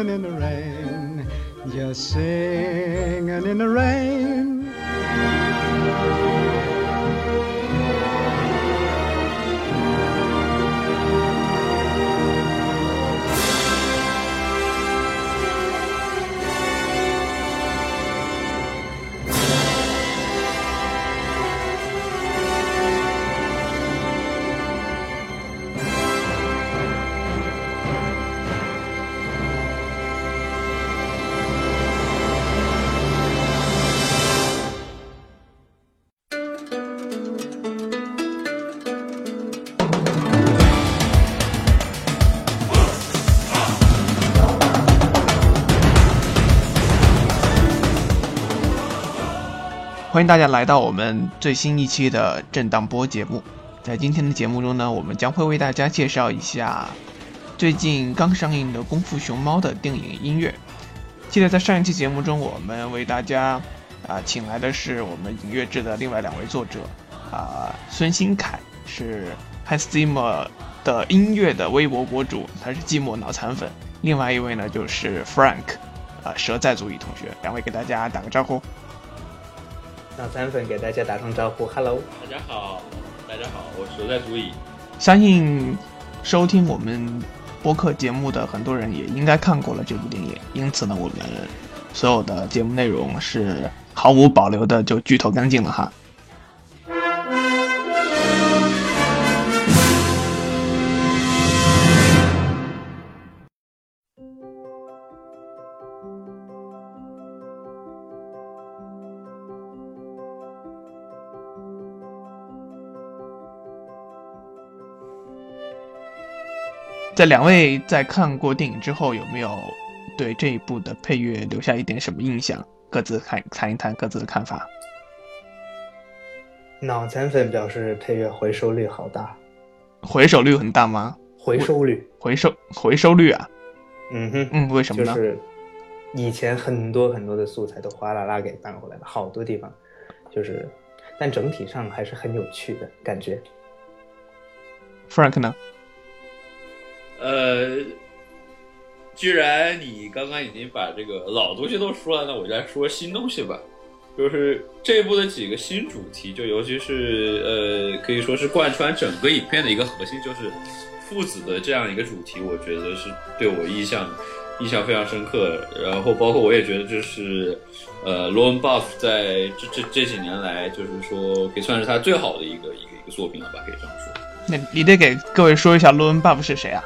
singing in the 欢迎大家来到我们最新一期的震荡波节目。在今天的节目中呢，我们将会为大家介绍一下最近刚上映的《功夫熊猫》的电影音乐。记得在上一期节目中，我们为大家啊请来的是我们影乐制的另外两位作者啊，孙新凯是 Hans Zimmer 的音乐的微博博主，他是寂寞脑残粉；另外一位呢就是 Frank 啊蛇在足矣同学，两位给大家打个招呼。脑残粉给大家打声招呼，Hello，大家好，大家好，我蛇在足矣。相信收听我们播客节目的很多人也应该看过了这部电影，因此呢，我们所有的节目内容是毫无保留的就剧透干净了哈。在两位在看过电影之后，有没有对这一部的配乐留下一点什么印象？各自谈谈一谈各自的看法。脑残粉表示配乐回收率好大，回收率很大吗？回收率，回收回收率啊？嗯哼，嗯，为什么呢？就是以前很多很多的素材都哗啦啦给搬回来了，好多地方就是，但整体上还是很有趣的感觉。Frank 呢？呃，既然你刚刚已经把这个老东西都说了，那我就再说新东西吧。就是这部的几个新主题，就尤其是呃，可以说是贯穿整个影片的一个核心，就是父子的这样一个主题，我觉得是对我印象印象非常深刻。然后包括我也觉得这是呃，罗恩·巴夫在这这这几年来，就是说可以算是他最好的一个一个一个作品了吧，可以这样说。那你得给各位说一下罗恩·巴夫是谁啊？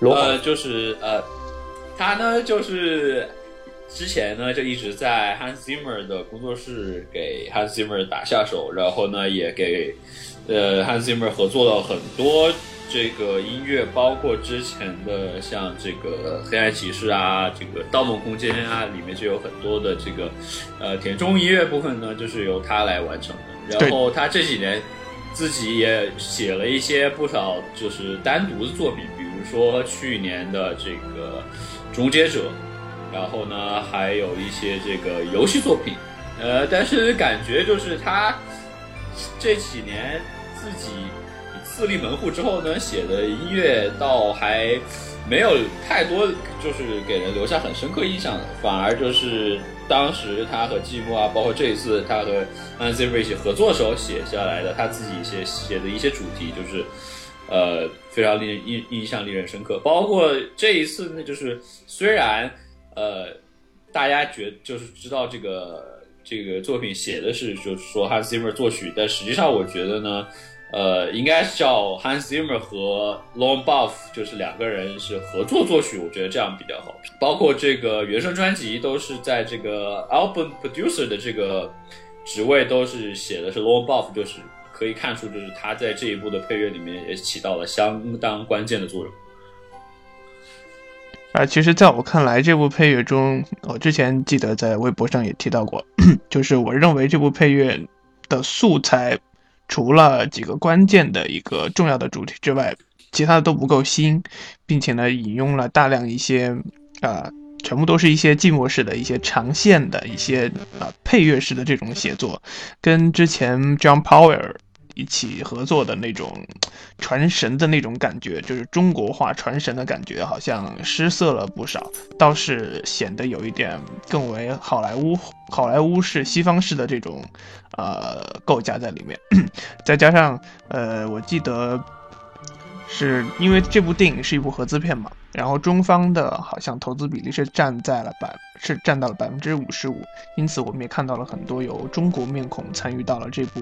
呃，就是呃，他呢，就是之前呢就一直在 Hans Zimmer 的工作室给 Hans Zimmer 打下手，然后呢也给呃 Hans Zimmer 合作了很多这个音乐，包括之前的像这个黑暗骑士啊，这个盗梦空间啊，里面就有很多的这个呃田中音乐部分呢，就是由他来完成的。然后他这几年自己也写了一些不少就是单独的作品。说去年的这个《终结者》，然后呢，还有一些这个游戏作品，呃，但是感觉就是他这几年自己自立门户之后呢，写的音乐倒还没有太多，就是给人留下很深刻印象的，反而就是当时他和寂寞啊，包括这一次他和 a n z i m 一起合作的时候写下来的他自己写写的一些主题，就是。呃，非常令人印印象令人深刻。包括这一次呢，就是虽然呃，大家觉就是知道这个这个作品写的是就是说 Hans Zimmer 作曲，但实际上我觉得呢，呃，应该是叫 Hans Zimmer 和 Long Buff 就是两个人是合作作曲，我觉得这样比较好。包括这个原声专辑都是在这个 Album Producer 的这个职位都是写的是 Long Buff，就是。可以看出，就是他在这一部的配乐里面也起到了相当关键的作用。啊，其实，在我看来，这部配乐中，我之前记得在微博上也提到过，就是我认为这部配乐的素材，除了几个关键的一个重要的主题之外，其他的都不够新，并且呢，引用了大量一些啊。全部都是一些寂寞式的一些长线的一些呃配乐式的这种写作，跟之前 John Powell 一起合作的那种传神的那种感觉，就是中国化传神的感觉，好像失色了不少，倒是显得有一点更为好莱坞好莱坞式西方式的这种呃构架在里面，再加上呃，我记得。是因为这部电影是一部合资片嘛，然后中方的好像投资比例是占在了百，是占到了百分之五十五，因此我们也看到了很多由中国面孔参与到了这部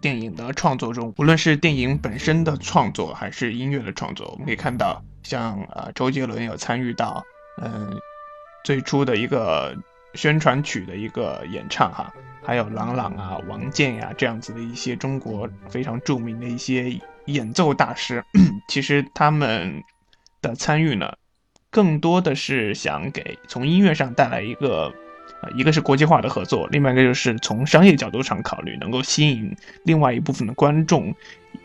电影的创作中，无论是电影本身的创作还是音乐的创作，我们可以看到像呃周杰伦有参与到，嗯，最初的一个宣传曲的一个演唱哈，还有郎朗啊、王健呀这样子的一些中国非常著名的一些。演奏大师，其实他们的参与呢，更多的是想给从音乐上带来一个，呃，一个是国际化的合作，另外一个就是从商业角度上考虑，能够吸引另外一部分的观众，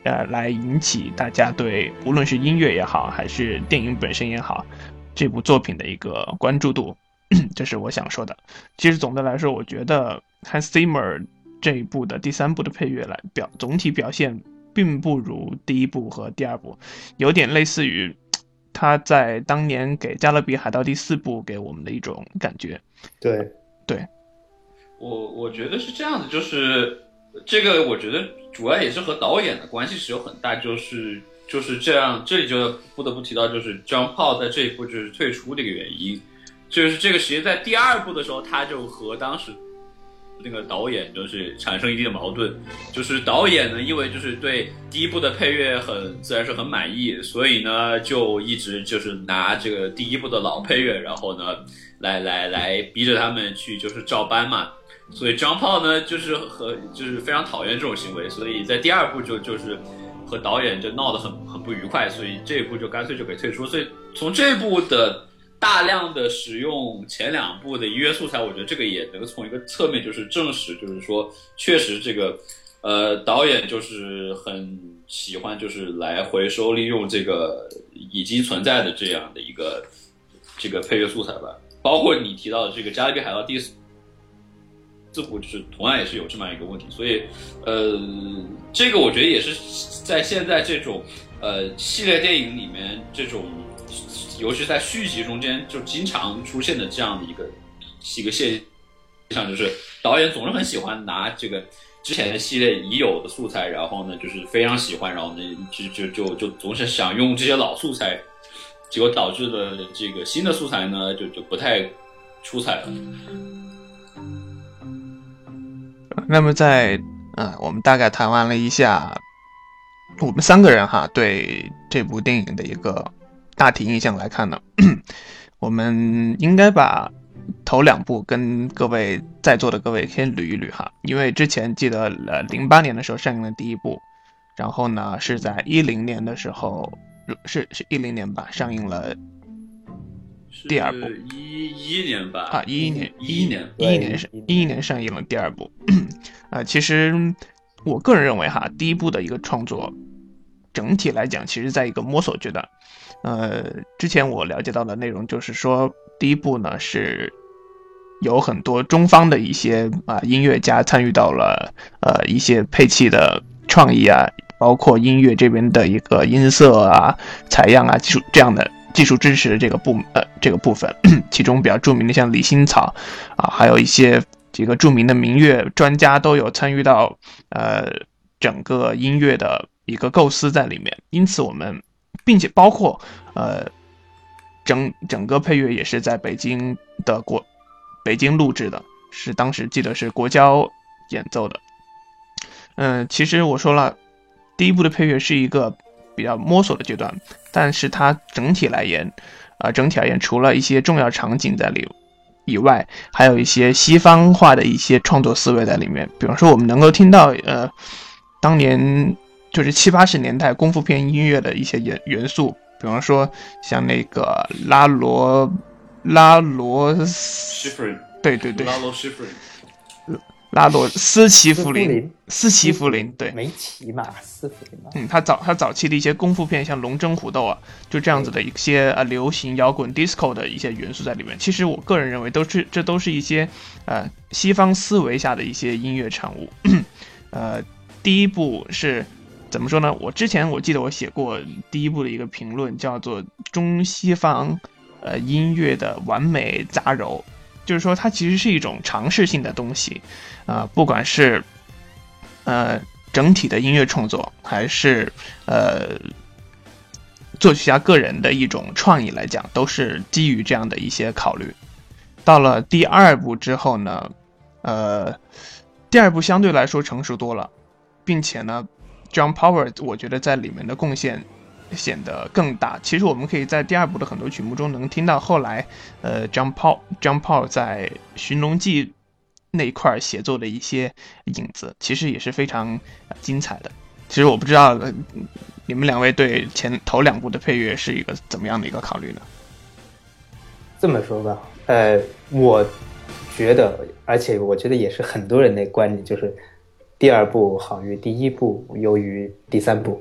呃，来引起大家对无论是音乐也好，还是电影本身也好，这部作品的一个关注度，这是我想说的。其实总的来说，我觉得 Hans Zimmer 这一部的第三部的配乐来表总体表现。并不如第一部和第二部，有点类似于 他在当年给《加勒比海盗》第四部给我们的一种感觉。对，对，我我觉得是这样的，就是这个，我觉得主要也是和导演的关系是有很大，就是就是这样，这里就不得不提到，就是 John Paul 在这一部就是退出的一个原因，就是这个其实在第二部的时候，他就和当时。那个导演就是产生一定的矛盾，就是导演呢，因为就是对第一部的配乐很自然是很满意，所以呢就一直就是拿这个第一部的老配乐，然后呢来来来逼着他们去就是照搬嘛。所以张炮呢就是和就是非常讨厌这种行为，所以在第二部就就是和导演就闹得很很不愉快，所以这一部就干脆就给退出。所以从这部的。大量的使用前两部的音乐素材，我觉得这个也能从一个侧面就是证实，就是说确实这个，呃，导演就是很喜欢就是来回收利用这个已经存在的这样的一个这个配乐素材吧。包括你提到的这个《加勒比海盗》第四部，就是同样也是有这么一个问题。所以，呃，这个我觉得也是在现在这种呃系列电影里面这种。尤其在续集中间就经常出现的这样的一个一个现象，就是导演总是很喜欢拿这个之前的系列已有的素材，然后呢就是非常喜欢，然后呢就就就就总是想用这些老素材，结果导致的这个新的素材呢就就不太出彩了。那么在啊，我们大概谈完了一下我们三个人哈对这部电影的一个。大体印象来看呢，我们应该把头两部跟各位在座的各位先捋一捋哈，因为之前记得呃零八年的时候上映了第一部，然后呢是在一零年的时候是是一零年吧上映了第二部。一一年吧。啊一一年一一年。一一年是一一年。上映了第二部。啊 其实我个人认为哈第一部的一个创作整体来讲其实在一个摸索阶段。呃，之前我了解到的内容就是说，第一部呢是有很多中方的一些啊音乐家参与到了呃一些配器的创意啊，包括音乐这边的一个音色啊、采样啊、技术这样的技术支持的这个部呃这个部分，其中比较著名的像李新草啊，还有一些几个著名的民乐专家都有参与到呃整个音乐的一个构思在里面，因此我们。并且包括，呃，整整个配乐也是在北京的国北京录制的，是当时记得是国交演奏的。嗯，其实我说了，第一部的配乐是一个比较摸索的阶段，但是它整体来言，啊，整体而言，除了一些重要场景在里以外，还有一些西方化的一些创作思维在里面。比方说，我们能够听到，呃，当年。就是七八十年代功夫片音乐的一些元元素，比方说像那个拉罗拉罗斯，对对对，拉罗斯弗林，拉罗斯奇弗林，斯奇弗林，对，梅奇嘛，斯弗林嘛。嗯，他早他早期的一些功夫片，像龙争虎斗啊，就这样子的一些呃流行摇滚 disco 的一些元素在里面。其实我个人认为，都是这都是一些呃西方思维下的一些音乐产物，呃。第一部是怎么说呢？我之前我记得我写过第一部的一个评论，叫做中西方呃音乐的完美杂糅，就是说它其实是一种尝试性的东西啊，不管是呃整体的音乐创作，还是呃作曲家个人的一种创意来讲，都是基于这样的一些考虑。到了第二部之后呢，呃，第二部相对来说成熟多了，并且呢，John Power 我觉得在里面的贡献显得更大。其实我们可以在第二部的很多曲目中能听到后来，呃，John Paul John Paul 在《寻龙记》那一块写作的一些影子，其实也是非常精彩的。其实我不知道你们两位对前头两部的配乐是一个怎么样的一个考虑呢？这么说吧。呃，我觉得，而且我觉得也是很多人的观点，就是第二部好于第一部，优于第三部。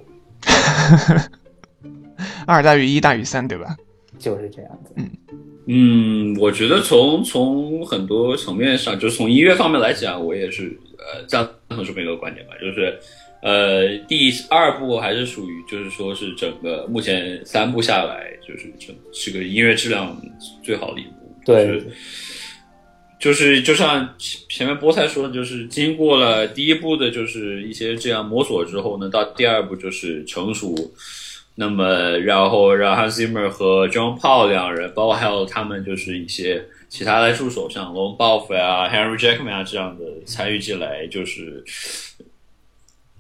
二大于一大于三，对吧？就是这样子。嗯嗯，我觉得从从很多层面上，就是从音乐方面来讲，我也是呃赞同这么一个观点吧，就是呃第二部还是属于就是说是整个目前三部下来，就是整是个音乐质量最好的一部。对，就是就是就像前面菠菜说的，就是经过了第一步的，就是一些这样摸索之后呢，到第二步就是成熟。那么，然后让 Hans Zimmer 和 John Paul 两人，包括还有他们就是一些其他的助手，像 Lon Buff 啊、Henry Jackman 啊这样的参与进来，就是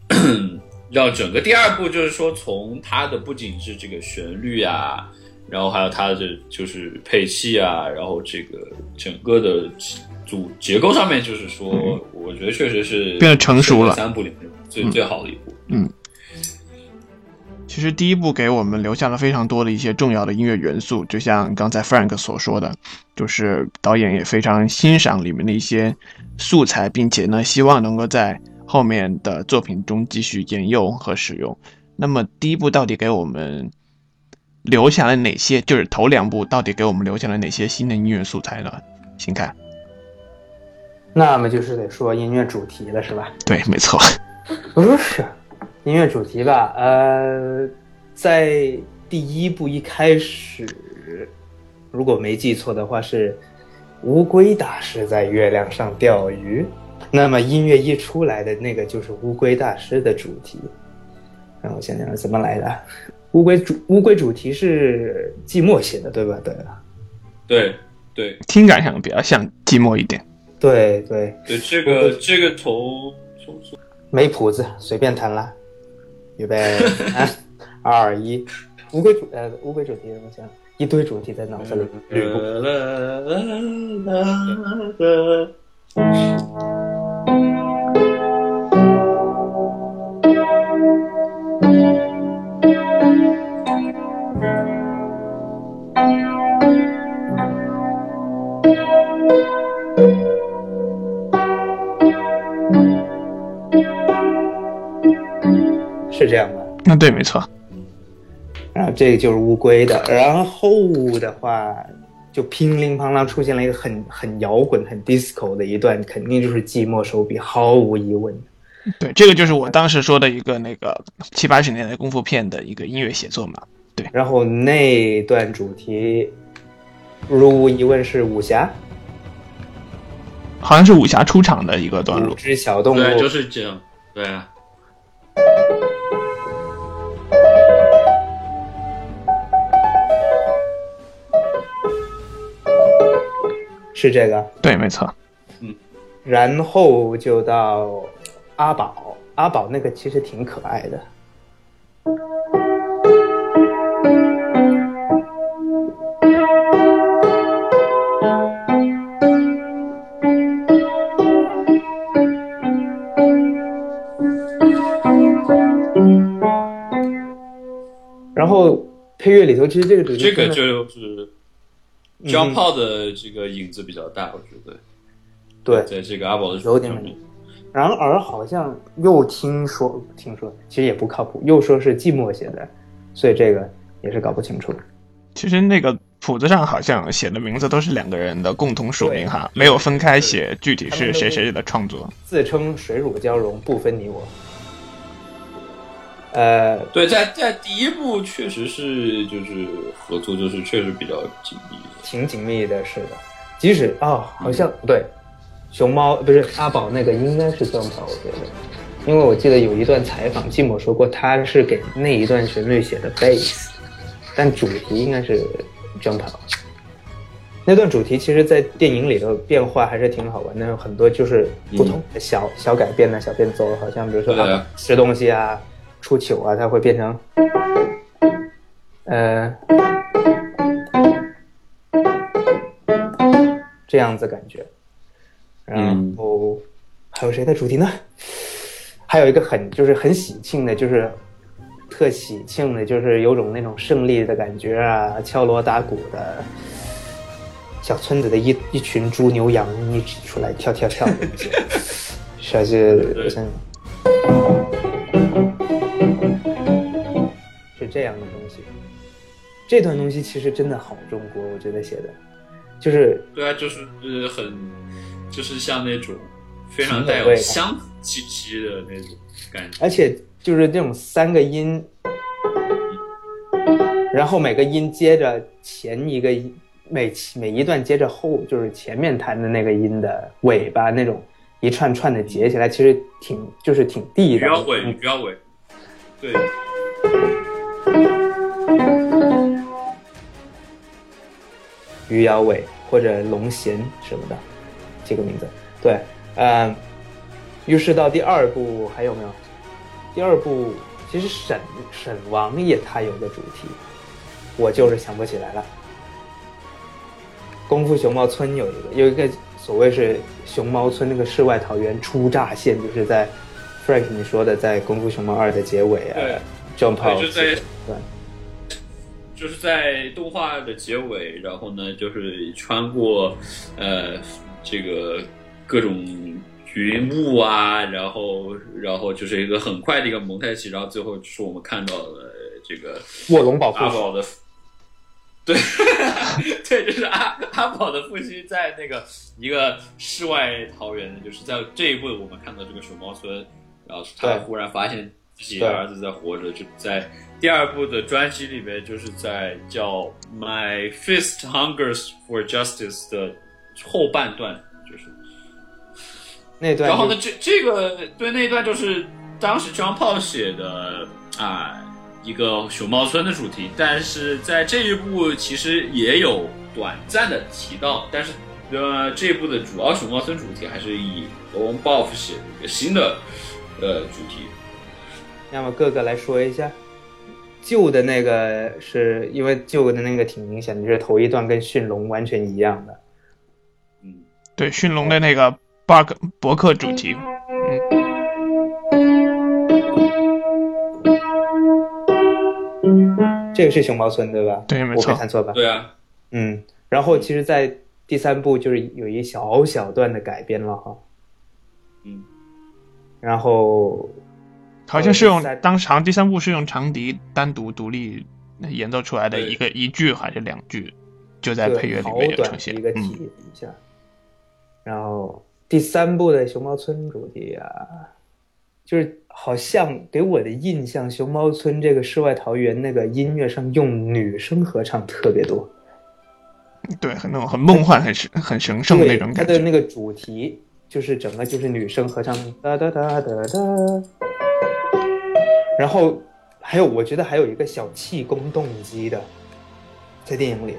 让整个第二部就是说，从它的不仅是这个旋律啊。然后还有它的就是配器啊，然后这个整个的组结构上面，就是说，我觉得确实是变得成熟了。三部里面最最好的一部。嗯，其实第一部给我们留下了非常多的一些重要的音乐元素，就像刚才 Frank 所说的，就是导演也非常欣赏里面的一些素材，并且呢，希望能够在后面的作品中继续沿用和使用。那么第一部到底给我们？留下了哪些？就是头两部到底给我们留下了哪些新的音乐素材呢？请看。那么就是得说音乐主题了，是吧？对，没错。不是音乐主题吧？呃，在第一部一开始，如果没记错的话，是乌龟大师在月亮上钓鱼。那么音乐一出来的那个就是乌龟大师的主题。让我想想怎么来的。乌龟主乌龟主题是寂寞写的，对吧？对对对，听感上比较像寂寞一点。对对对，这个这个头没谱子，随便弹了。预备，三 二一，乌龟主呃乌龟主题，我想一堆主题在脑子里。是这样吗？那对，没错。然后这个就是乌龟的，然后的话就乒铃乓啷出现了一个很很摇滚、很 disco 的一段，肯定就是寂寞手笔，毫无疑问。对，这个就是我当时说的一个那个七八十年代功夫片的一个音乐写作嘛。对，然后那段主题，如无疑问是武侠，好像是武侠出场的一个段落。只小动物，对，就是这样，对。是这个，对，没错。嗯，然后就到阿宝，阿宝那个其实挺可爱的。然后配乐里头，其实这个主这个就是。枪炮的这个影子比较大，我觉得。对，在这个阿宝的有点。然而好像又听说，听说其实也不靠谱，又说是寂寞写的，所以这个也是搞不清楚。其实那个谱子上好像写的名字都是两个人的共同署名哈，没有分开写具体是谁谁的创作。自称水乳交融，不分你我。呃，对，在在第一部确实是就是合作，就是确实比较紧密，挺紧密的，是的。即使哦，好像不对，熊猫不是阿宝那个应该是 Jump，我觉得，因为我记得有一段采访，季某说过他是给那一段旋律写的 bass，但主题应该是 Jump。那段主题其实，在电影里头变化还是挺好玩的，有很多就是不同的小小改变的小变奏，好像比如说吃东西啊、出糗啊，它会变成，呃。这样子感觉，然后还有谁的主题呢？还有一个很就是很喜庆的，就是特喜庆的，就是有种那种胜利的感觉啊，敲锣打鼓的，小村子的一一群猪牛羊一起出来跳跳跳的，是是像是这样的东西。这段东西其实真的好中国，我觉得写的。就是对啊，就是呃很，就是像那种非常带有乡气息的那种感觉，而且就是那种三个音，然后每个音接着前一个每每一段接着后就是前面弹的那个音的尾巴那种一串串的结起来，其实挺就是挺地道。标尾，不要尾，对。余姚伟或者龙贤什么的，这个名字，对，嗯，于是到第二部还有没有？第二部其实沈沈王爷他有个主题，我就是想不起来了。功夫熊猫村有一个有一个所谓是熊猫村那个世外桃源初乍现，就是在 Frank 你说的在功夫熊猫二的结尾啊，Jump Out 对。就是在动画的结尾，然后呢，就是穿过，呃，这个各种云雾啊，然后，然后就是一个很快的一个蒙太奇，然后最后就是我们看到了这个卧龙宝阿宝的，对，对，就是阿阿宝的父亲在那个一个世外桃源，就是在这一步我们看到这个熊猫村，然后他忽然发现自己的儿子在活着，就在。第二部的专辑里面，就是在叫《My Fist Hungers for Justice》的后半段，就是那段。然后呢，这这个对那一段就是当时 John Paul 写的啊一个熊猫村的主题，但是在这一部其实也有短暂的提到，但是呃这一部的主要熊猫村主题还是以 o f f 写的一个新的呃主题。那么各个来说一下。旧的那个是因为旧的那个挺明显的，就是头一段跟驯龙完全一样的。嗯，对，驯龙的那个 bug 博客主题。嗯，这个是熊猫村对吧？对，没错，我没看错吧？对啊。嗯，然后其实，在第三部就是有一小小段的改编了哈。嗯，然后。好像是用当长第三部是用长笛单独独立演奏出来的一个一句还是两句，就在配乐里面有呈现。一个体一下，然后第三部的熊猫村主题啊，就是好像给我的印象，熊猫村这个世外桃源那个音乐上用女生合唱特别多，对，很那种很梦幻、很神、很神圣的那种感觉。它的那个主题就是整个就是女生合唱，哒哒哒哒哒。然后还有，我觉得还有一个小气功动机的，在电影里，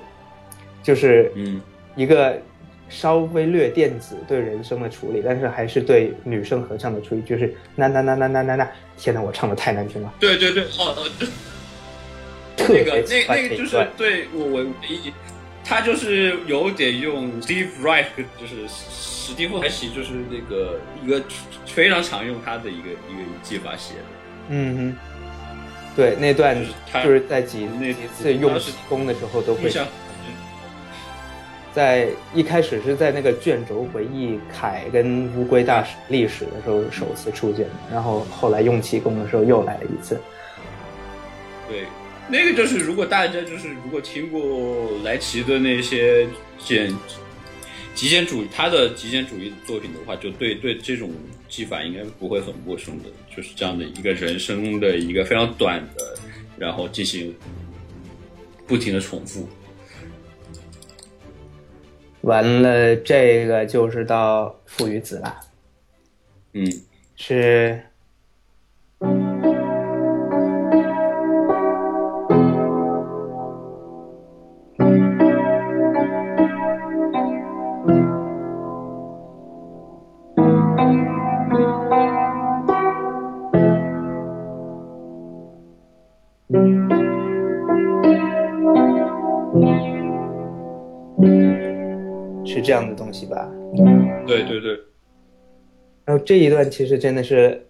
就是嗯，一个稍微略电子对人声的处理，但是还是对女生合唱的处理，就是那那那那那那那，天哪，我唱的太难听了。对对对，哦，那个那那个就是对我我一，他就是有点用 Steve Reich，就是史蒂夫·莱奇，就是那个一个非常常用他的一个一个技法写的。嗯哼，对，那段就是在几几次用功的时候都会，在一开始是在那个卷轴回忆凯跟乌龟大使历史的时候首次出现的，然后后来用气功的时候又来了一次。对，那个就是如果大家就是如果听过莱奇的那些剪极简主义他的极简主义作品的话，就对对这种技法应该不会很陌生的，就是这样的一个人生的一个非常短的，然后进行不停的重复。完了，这个就是到父与子了。嗯，是。这样的东西吧，对对对。然后这一段其实真的是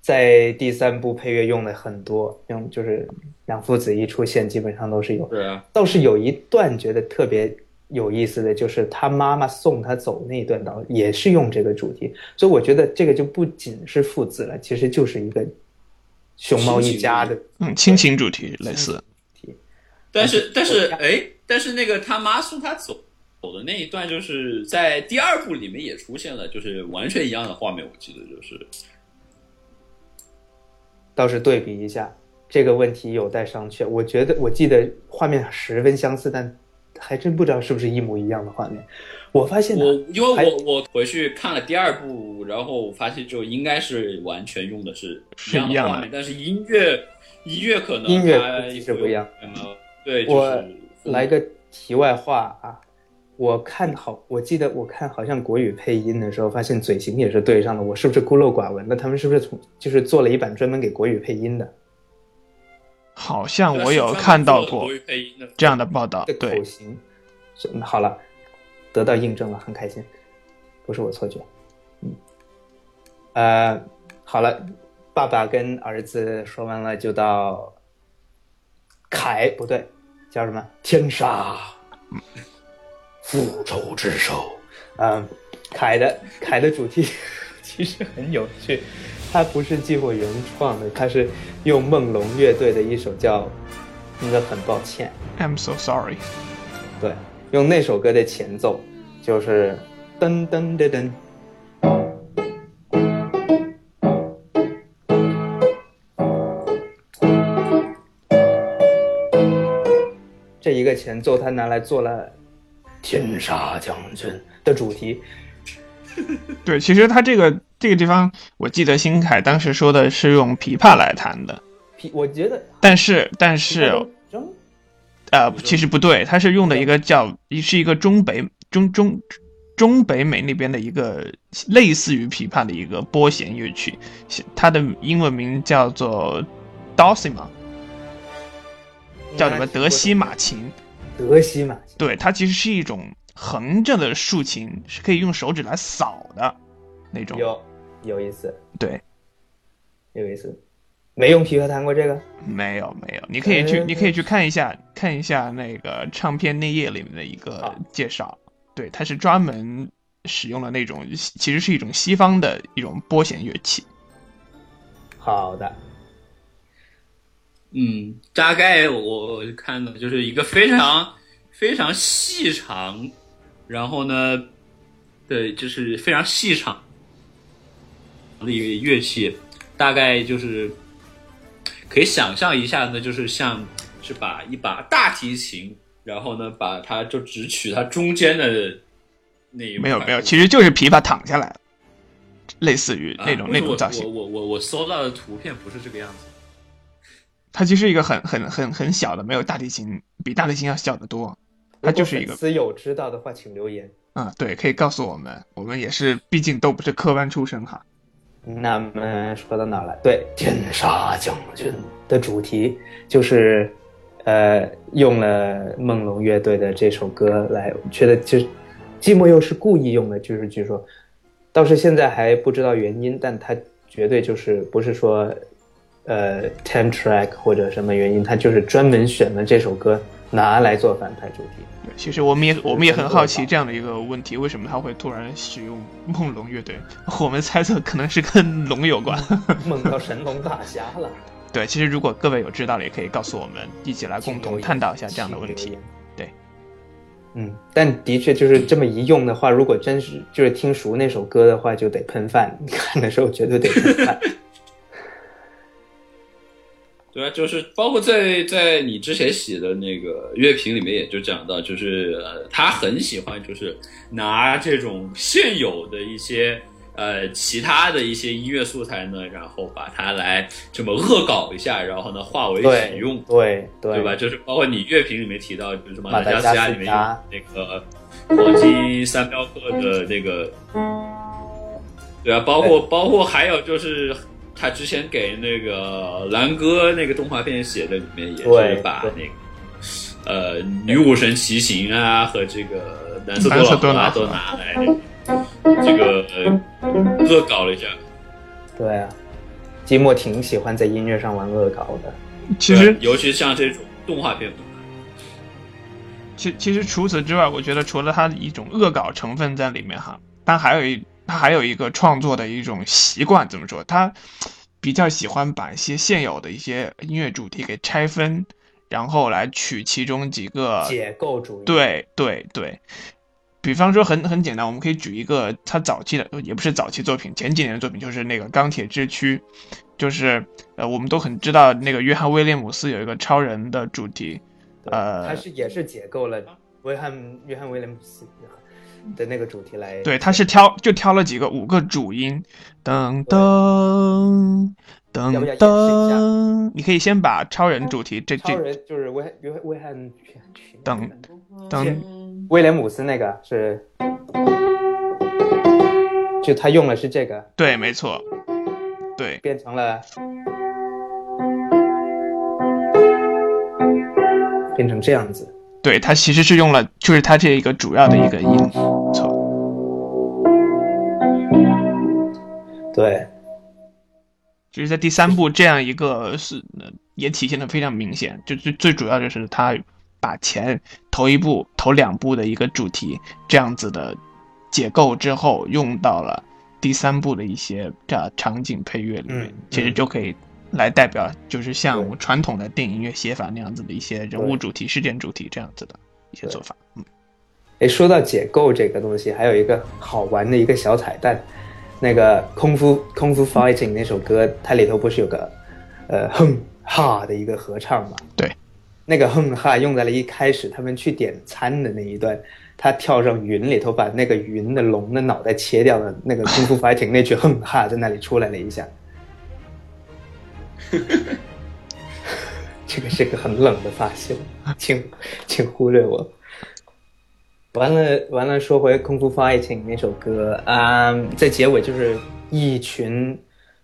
在第三部配乐用的很多，用就是两父子一出现，基本上都是有。对啊。倒是有一段觉得特别有意思的就是他妈妈送他走那一段，倒也是用这个主题。所以我觉得这个就不仅是父子了，其实就是一个熊猫一家的嗯亲情主题类似。但是但是哎，但是那个他妈送他走。走的那一段就是在第二部里面也出现了，就是完全一样的画面。我记得就是，倒是对比一下这个问题有待商榷。我觉得我记得画面十分相似，但还真不知道是不是一模一样的画面。我发现我因为我我回去看了第二部，然后我发现就应该是完全用的是一样的画面，但是音乐音乐可能音乐其实不一样。对，我来个题外话啊。我看好，我记得我看好像国语配音的时候，发现嘴型也是对上了。我是不是孤陋寡闻？那他们是不是从就是做了一版专门给国语配音的？好像我有看到过这样的报道。对，口型，好了，得到印证了，很开心，不是我错觉。嗯，呃，好了，爸爸跟儿子说完了，就到凯，不对，叫什么？天杀。复仇之手，嗯，凯的凯的主题 其实很有趣，它不是寂寞原创的，它是用梦龙乐队的一首叫《应该很抱歉》，I'm so sorry，对，用那首歌的前奏，就是噔噔噔噔，这一个前奏他拿来做了。天杀将军的主题，对，其实他这个这个地方，我记得新凯当时说的是用琵琶来弹的，琵，我觉得，但是但是，呃，其实不对，他是用的一个叫，是一个中北中中中北美那边的一个类似于琵琶的一个拨弦乐曲，它的英文名叫做 Dulcimer，叫什么德西马琴。德西马琴，对，它其实是一种横着的竖琴，是可以用手指来扫的那种。有，有意思。对，有意思。没用琵琶弹过这个？没有，没有。你可以去，你可以去看一下，看一下那个唱片内页里面的一个介绍。对，它是专门使用了那种，其实是一种西方的一种拨弦乐器。好的。嗯，大概我看的就是一个非常非常细长，然后呢，对，就是非常细长的一个乐器，大概就是可以想象一下呢，就是像是把一把大提琴，然后呢，把它就只取它中间的那一没有没有，其实就是琵琶躺下来类似于那种那种造型。我我我我搜到的图片不是这个样子。它其实一个很很很很小的，没有大提琴比大提琴要小得多。它就是一个。粉丝有知道的话，请留言。啊，对，可以告诉我们，我们也是，毕竟都不是科班出身哈。那么说到哪了？对，天杀将军的主题就是，呃，用了梦龙乐队的这首歌来，觉得就寂寞又是故意用的，就是据说，倒是现在还不知道原因，但他绝对就是不是说。呃，ten track 或者什么原因，他就是专门选了这首歌拿来做反派主题。对其实我们也我们也很好奇这样的一个问题，为什么他会突然使用梦龙乐队？我们猜测可能是跟龙有关，梦到神龙大侠了。对，其实如果各位有知道的，也可以告诉我们，一起来共同探讨一下这样的问题。对，嗯，但的确就是这么一用的话，如果真是就是听熟那首歌的话，就得喷饭。看的时候绝对得喷饭。对啊，就是包括在在你之前写的那个乐评里面，也就讲到，就是他很喜欢，就是拿这种现有的一些呃其他的一些音乐素材呢，然后把它来这么恶搞一下，然后呢化为己用，对对对吧？就是包括你乐评里面提到，就是马达加斯加里面用那个黄金三镖客的那个，对啊，包括包括还有就是。他之前给那个蓝哥那个动画片写的里面也是把那个呃女武神骑行啊和这个蓝色多瑙河都拿来这个恶搞了一下。对啊，季莫挺喜欢在音乐上玩恶搞的。其实，尤其像这种动画片。其其实除此之外，我觉得除了它的一种恶搞成分在里面哈，他还有一。他还有一个创作的一种习惯，怎么说？他比较喜欢把一些现有的一些音乐主题给拆分，然后来取其中几个解构主义。对对对，比方说很很简单，我们可以举一个他早期的，也不是早期作品，前几年的作品，就是那个《钢铁之躯》，就是呃，我们都很知道那个约翰威廉姆斯有一个超人的主题，呃，他是也是解构了约翰约翰威廉姆斯。的那个主题来，对，他是挑就挑了几个五个主音，噔噔噔噔，你可以先把超人主题这这，超人就是威威威汉，等等，威廉姆斯那个是，就他用的是这个，对，没错，对，变成了，变成这样子。对，它其实是用了，就是它这一个主要的一个音，错。对，就是在第三部这样一个是也体现的非常明显，就最最主要就是他把前头一部头两部的一个主题这样子的解构之后，用到了第三部的一些这场景配乐里面，其实就可以。来代表就是像传统的电影音乐写法那样子的一些人物主题、事件主题这样子的一些做法。嗯，哎，说到解构这个东西，还有一个好玩的一个小彩蛋，那个空腹空腹 fighting 那首歌，它里头不是有个呃哼哈的一个合唱嘛？对，那个哼哈用在了一开始他们去点餐的那一段，他跳上云里头把那个云的龙的脑袋切掉了，那个功夫 fighting 那句哼哈在那里出来了一下。这个是个很冷的发型，请请忽略我。完了完了，说回《功夫 fighting》那首歌啊，在结尾就是一群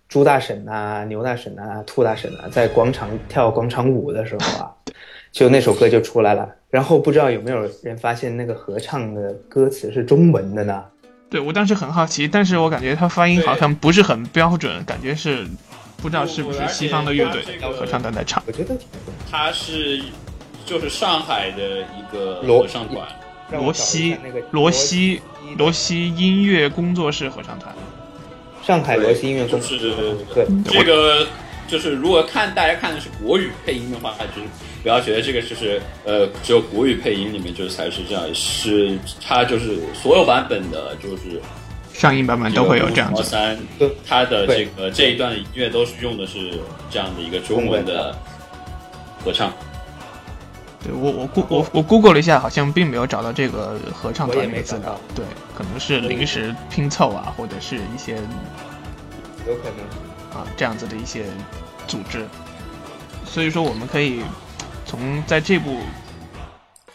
猪大婶啊、牛大婶啊、兔大婶啊，在广场跳广场舞的时候啊，就那首歌就出来了。然后不知道有没有人发现那个合唱的歌词是中文的呢？对我当时很好奇，但是我感觉他发音好像不是很标准，感觉是。不知道是不是西方的乐队合唱团在唱？我觉得他是就是上海的一个合唱团，罗西罗西罗西音乐工作室合唱团。上海罗西音乐工作室，对这个就是如果看大家看的是国语配音的话，就是不要觉得这个就是呃只有国语配音里面就是才是这样，是它就是所有版本的就是。上映版本都会有这样子。三，它的这个这一段音乐都是用的是这样的一个中文的合唱。对我我估我我 Google 了一下，好像并没有找到这个合唱团的资料。对，可能是临时拼凑啊，或者是一些有可能啊这样子的一些组织。所以说，我们可以从在这部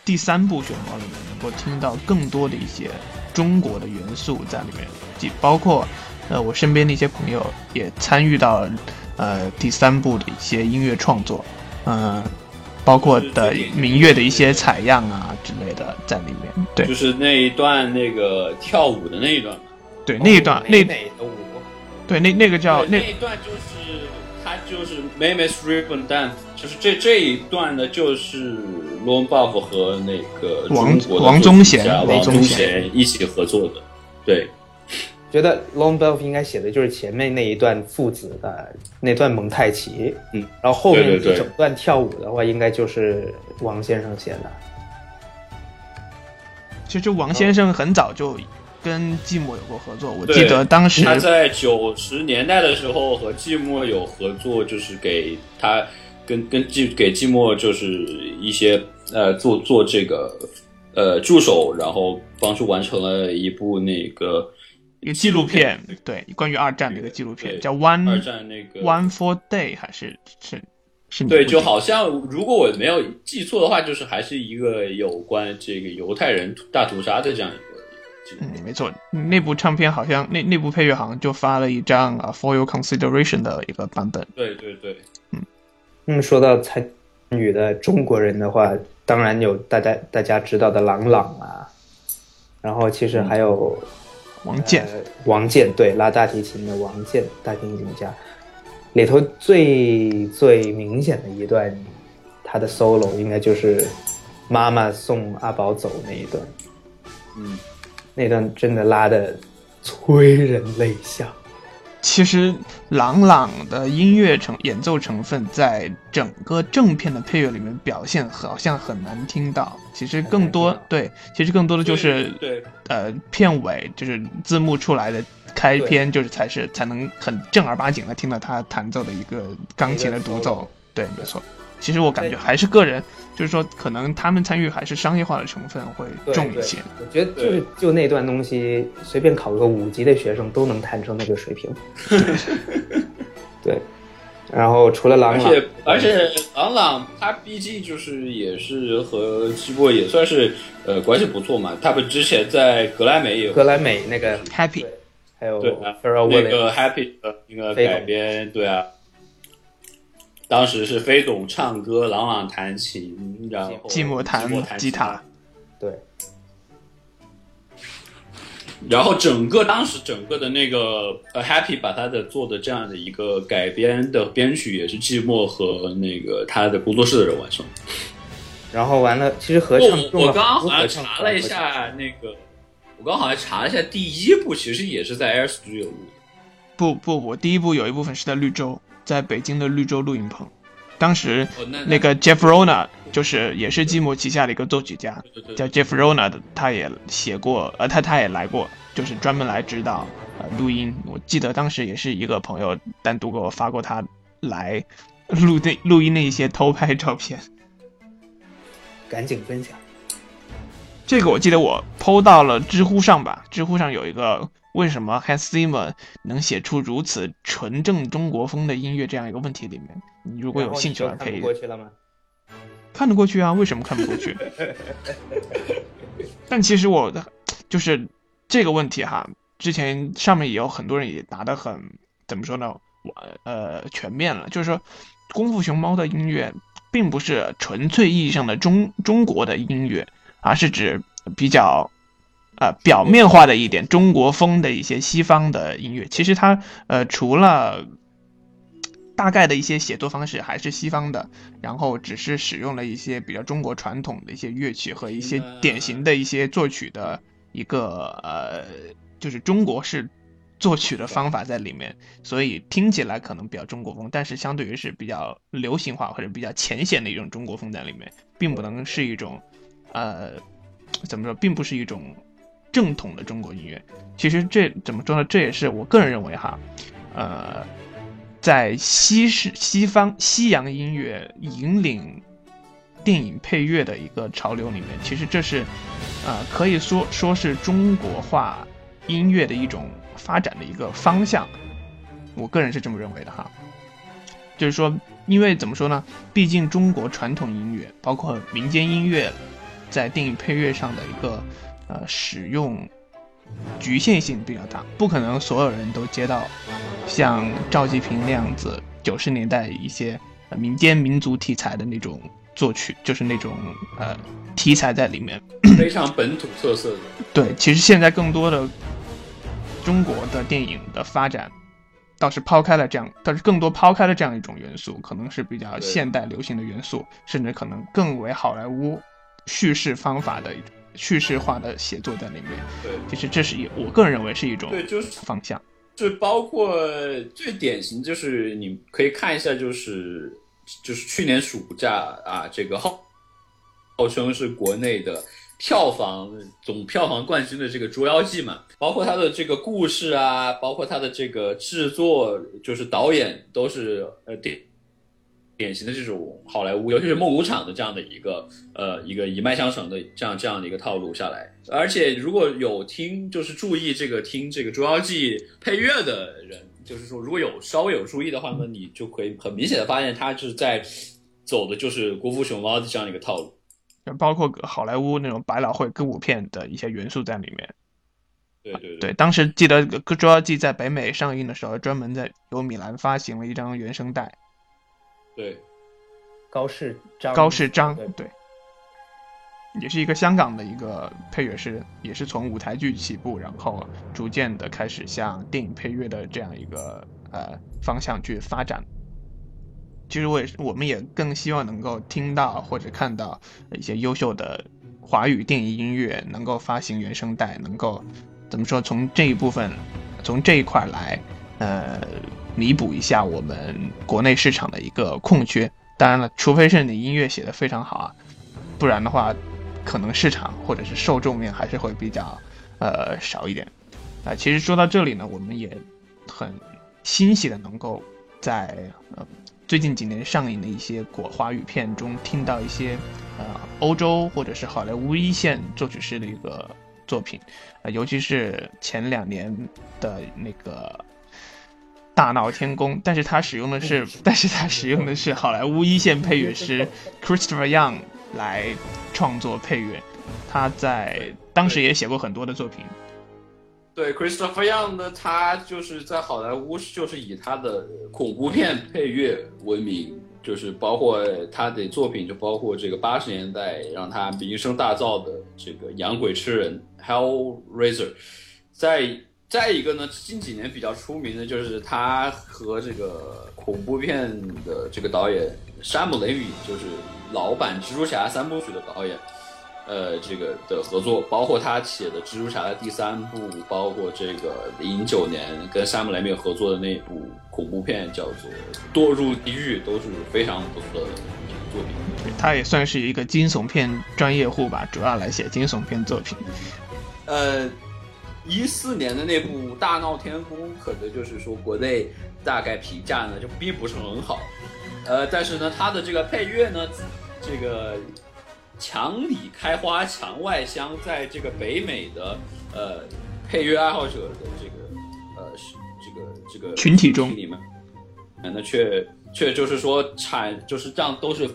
第三部选包里面能够听到更多的一些。中国的元素在里面，即包括，呃，我身边的一些朋友也参与到，呃，第三部的一些音乐创作，嗯，包括的民乐的一些采样啊之类的在里面。对，就是那一段那个跳舞的那一段。对，那一段那舞。对，那那个叫那一段就是，他就是 Mames Ribbon Dance，就是这这一段呢，就是 Long Buff 和那个王王宗贤、王宗贤一起合作的。对，觉得 Long Buff 应该写的就是前面那一段父子的那段蒙太奇，嗯，然后后面一整段跳舞的话，应该就是王先生写的。其实王先生很早就跟寂寞有过合作，我记得当时他在九十年代的时候和寂寞有合作，就是给他跟跟寂给寂寞就是一些呃做做这个呃助手，然后帮助完成了一部那个一个纪录片，对，关于二战的一个纪录片，叫 One 二战那个 One for Day 还是是。对，就好像如果我没有记错的话，就是还是一个有关这个犹太人大屠杀的这样一个。嗯，没错，那部唱片好像那那部配乐好像就发了一张啊，For Your Consideration 的一个版本。对对对，嗯么，说到才女的中国人的话，当然有大家大家知道的郎朗啊，然后其实还有王健，王健对拉大提琴的王健大提琴家。里头最最明显的一段，他的 solo 应该就是妈妈送阿宝走那一段，嗯，那段真的拉的催人泪下。其实朗朗的音乐成演奏成分在整个正片的配乐里面表现好像很难听到，其实更多对，其实更多的就是对呃片尾就是字幕出来的。开篇就是才是才能很正儿八经的听到他弹奏的一个钢琴的独奏，对，没错。其实我感觉还是个人，就是说可能他们参与还是商业化的成分会重一些。我觉得就是就那段东西，随便考个五级的学生都能弹成那个水平。对，然后除了朗朗，而且而且朗朗他毕竟就是也是和基波也算是呃关系不错嘛。他们之前在格莱美有格莱美那个 Happy。还有对那个 Happy 的那个改编，对啊，当时是飞董唱歌，朗朗弹琴，然后寂寞弹吉他，对。然后整个当时整个的那个呃 Happy 把他的做的这样的一个改编的编曲也是寂寞和那个他的工作室的人完成。然后完了，其实合唱我刚刚好像查了一下那个。我刚好像查了一下，第一部其实也是在 Air Studio 录的。不不不，第一部有一部分是在绿洲，在北京的绿洲录音棚。当时那个 Jeff Rona 就是也是寂寞旗下的一个作曲家，叫 Jeff Rona 的，他也写过，呃，他他也来过，就是专门来指导呃录音。我记得当时也是一个朋友单独给我发过他来录那录音的一些偷拍照片，赶紧分享。这个我记得我 PO 到了知乎上吧，知乎上有一个为什么 Hans Zimmer 能写出如此纯正中国风的音乐这样一个问题里面，你如果有兴趣的话可以。看过去了吗？看得过去啊，为什么看不过去？但其实我的就是这个问题哈，之前上面也有很多人也答得很怎么说呢？我呃全面了，就是说功夫熊猫的音乐并不是纯粹意义上的中中国的音乐。而是指比较，呃，表面化的一点中国风的一些西方的音乐。其实它，呃，除了大概的一些写作方式还是西方的，然后只是使用了一些比较中国传统的一些乐器和一些典型的一些作曲的一个，呃，就是中国式作曲的方法在里面，所以听起来可能比较中国风，但是相对于是比较流行化或者比较浅显的一种中国风在里面，并不能是一种。呃，怎么说，并不是一种正统的中国音乐。其实这怎么说呢？这也是我个人认为哈，呃，在西式、西方、西洋音乐引领电影配乐的一个潮流里面，其实这是呃，可以说说是中国化音乐的一种发展的一个方向。我个人是这么认为的哈，就是说，因为怎么说呢？毕竟中国传统音乐，包括民间音乐。在电影配乐上的一个呃使用局限性比较大，不可能所有人都接到像赵季平那样子九十年代一些民间民族题材的那种作曲，就是那种呃题材在里面非常本土特色的。对，其实现在更多的中国的电影的发展倒是抛开了这样，倒是更多抛开了这样一种元素，可能是比较现代流行的元素，甚至可能更为好莱坞。叙事方法的叙事化的写作在里面，对，其实这是一我个人认为是一种对，就是方向，就包括最典型就是你可以看一下，就是就是去年暑假啊，这个号号称是国内的票房总票房冠军的这个《捉妖记》嘛，包括它的这个故事啊，包括它的这个制作，就是导演都是呃典典型的这种好莱坞，尤其是梦工厂的这样的一个呃一个一脉相承的这样这样的一个套路下来。而且如果有听就是注意这个听这个《捉妖记》配乐的人，就是说如果有稍微有注意的话呢，你就可以很明显的发现，它是在走的就是《国服熊猫》的这样一个套路。包括好莱坞那种百老汇歌舞片的一些元素在里面。对对对，当时记得《捉妖记》在北美上映的时候，专门在由米兰发行了一张原声带。对，高世章，高世章，对，也是一个香港的一个配乐师，也是从舞台剧起步，然后逐渐的开始向电影配乐的这样一个呃方向去发展。其实我也是，我们也更希望能够听到或者看到一些优秀的华语电影音乐能够发行原声带，能够怎么说从这一部分，从这一块来，呃，弥补一下我们国内市场的一个空缺。当然了，除非是你音乐写的非常好啊，不然的话，可能市场或者是受众面还是会比较呃少一点。啊，其实说到这里呢，我们也很欣喜的能够在呃。最近几年上映的一些国华语片中，听到一些呃欧洲或者是好莱坞一线作曲师的一个作品，呃，尤其是前两年的那个大闹天宫，但是他使用的是，但是他使用的是好莱坞一线配乐师 Christopher Young 来创作配乐，他在当时也写过很多的作品。对，Christopher Young 呢，他就是在好莱坞，就是以他的恐怖片配乐闻名，就是包括他的作品，就包括这个八十年代让他名声大噪的这个《养鬼吃人》（Hellraiser）。再再一个呢，近几年比较出名的就是他和这个恐怖片的这个导演山姆雷米，就是老版蜘蛛侠三部曲的导演。呃，这个的合作，包括他写的《蜘蛛侠》的第三部，包括这个零九年跟山姆雷米合作的那部恐怖片，叫做《堕入地狱》，都是非常不错的作品。他也算是一个惊悚片专业户吧，主要来写惊悚片作品。呃，一四年的那部《大闹天宫》，可能就是说国内大概评价呢就并不是很好。呃，但是呢，它的这个配乐呢，这个。墙里开花墙外香，在这个北美的呃配乐爱好者的这个呃是这个这个群体中你们，那却却就是说产就是这样都是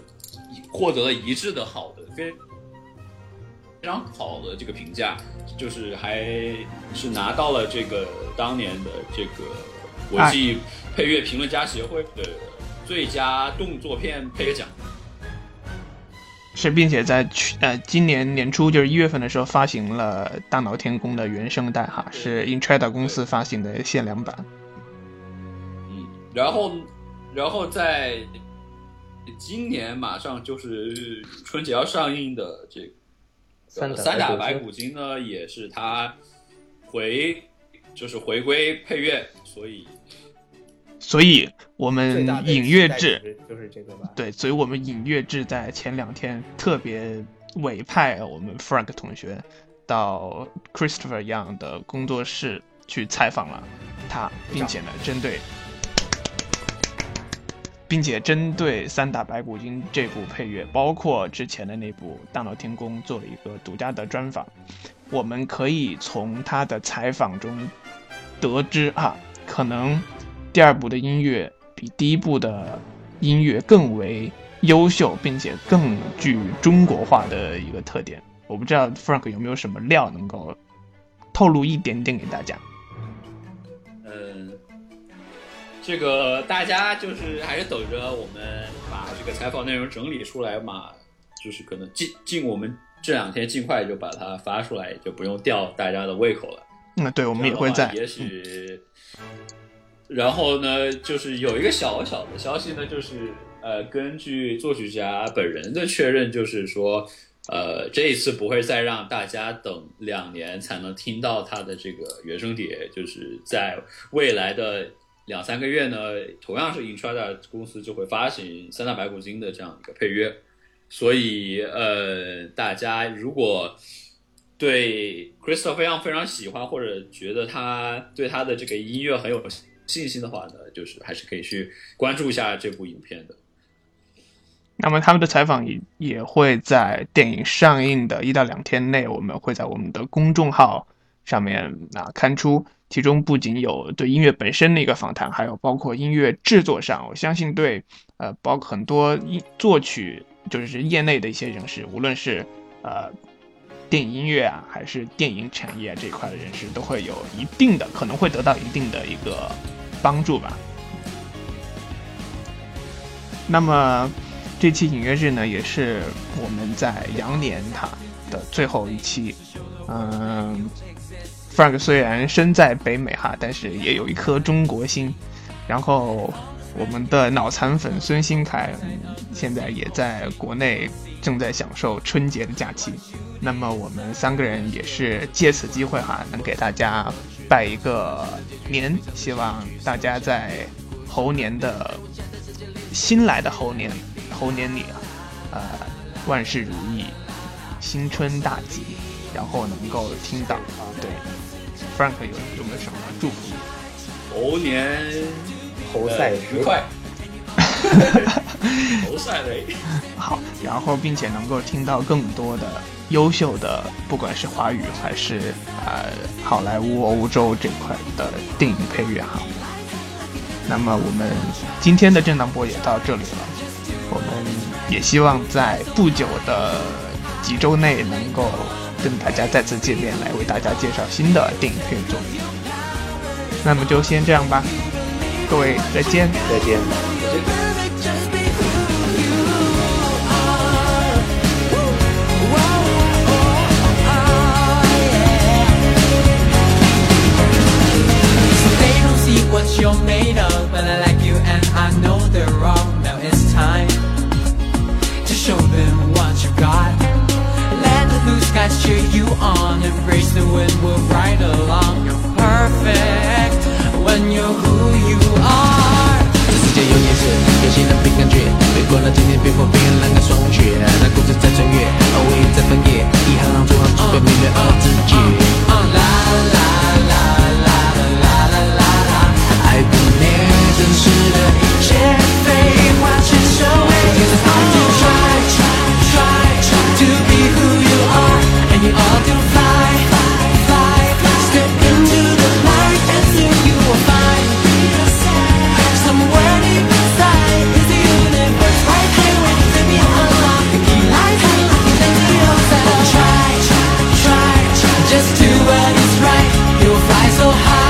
获得了一致的好的非非常好的这个评价，就是还是拿到了这个当年的这个国际配乐评论家协会的最佳动作片配乐奖。是，并且在去呃今年年初，就是一月份的时候，发行了《大闹天宫》的原声带，哈，是 Intrada 公司发行的限量版。嗯，然后，然后在今年马上就是春节要上映的这个《三打白骨精》呢，也是他回就是回归配乐，所以。所以，我们影月志就是这个吧？对，所以我们影月志在前两天特别委派我们 Frank 同学到 Christopher Young 的工作室去采访了他，并且呢，针对，并且针对《三打白骨精》这部配乐，包括之前的那部《大闹天宫》，做了一个独家的专访。我们可以从他的采访中得知，啊，可能。第二部的音乐比第一部的音乐更为优秀，并且更具中国化的一个特点。我不知道 Frank 有没有什么料能够透露一点点给大家。这个大家就是还是等着我们把这个采访内容整理出来嘛，就是可能尽尽我们这两天尽快就把它发出来，就不用吊大家的胃口了。那对，我们也会在。也许。然后呢，就是有一个小小的消息呢，就是呃，根据作曲家本人的确认，就是说，呃，这一次不会再让大家等两年才能听到他的这个原声碟，就是在未来的两三个月呢，同样是 Intrada 公司就会发行《三大白骨精》的这样一个配乐。所以呃，大家如果对 Crystal 非常非常喜欢，或者觉得他对他的这个音乐很有信心的话呢，就是还是可以去关注一下这部影片的。那么他们的采访也也会在电影上映的一到两天内，我们会在我们的公众号上面啊刊出。其中不仅有对音乐本身的一个访谈，还有包括音乐制作上，我相信对呃，包括很多音作曲就是业内的一些人士，无论是呃电影音乐啊，还是电影产业这一块的人士，都会有一定的可能会得到一定的一个帮助吧。那么。这期影乐日呢，也是我们在羊年它的最后一期。嗯，Frank 虽然身在北美哈，但是也有一颗中国心。然后我们的脑残粉孙兴凯现在也在国内正在享受春节的假期。那么我们三个人也是借此机会哈，能给大家拜一个年，希望大家在猴年的新来的猴年。猴年里啊，呃，万事如意，新春大吉，然后能够听到，对，Frank 有有没有什么祝福？猴年猴赛愉快，猴赛雷好，然后并且能够听到更多的优秀的，不管是华语还是呃好莱坞、欧洲这块的电影配乐哈。那么我们今天的震荡波也到这里了。我们也希望在不久的几周内能够跟大家再次见面，来为大家介绍新的电影片种。那么就先这样吧，各位再见。再见。skies cheer you on Embrace the wind, we'll ride along You're perfect when you're who you are 世界有意识，开心的凭感觉。别管了今天，别破冰冷的霜雪。那故事在穿越，我也在翻页。一行行，做好准备，面对二自己。啦啦啦啦啦啦啦啦，爱不灭真实的一切，废话全收尾。Cause I uh, uh, be who. so high.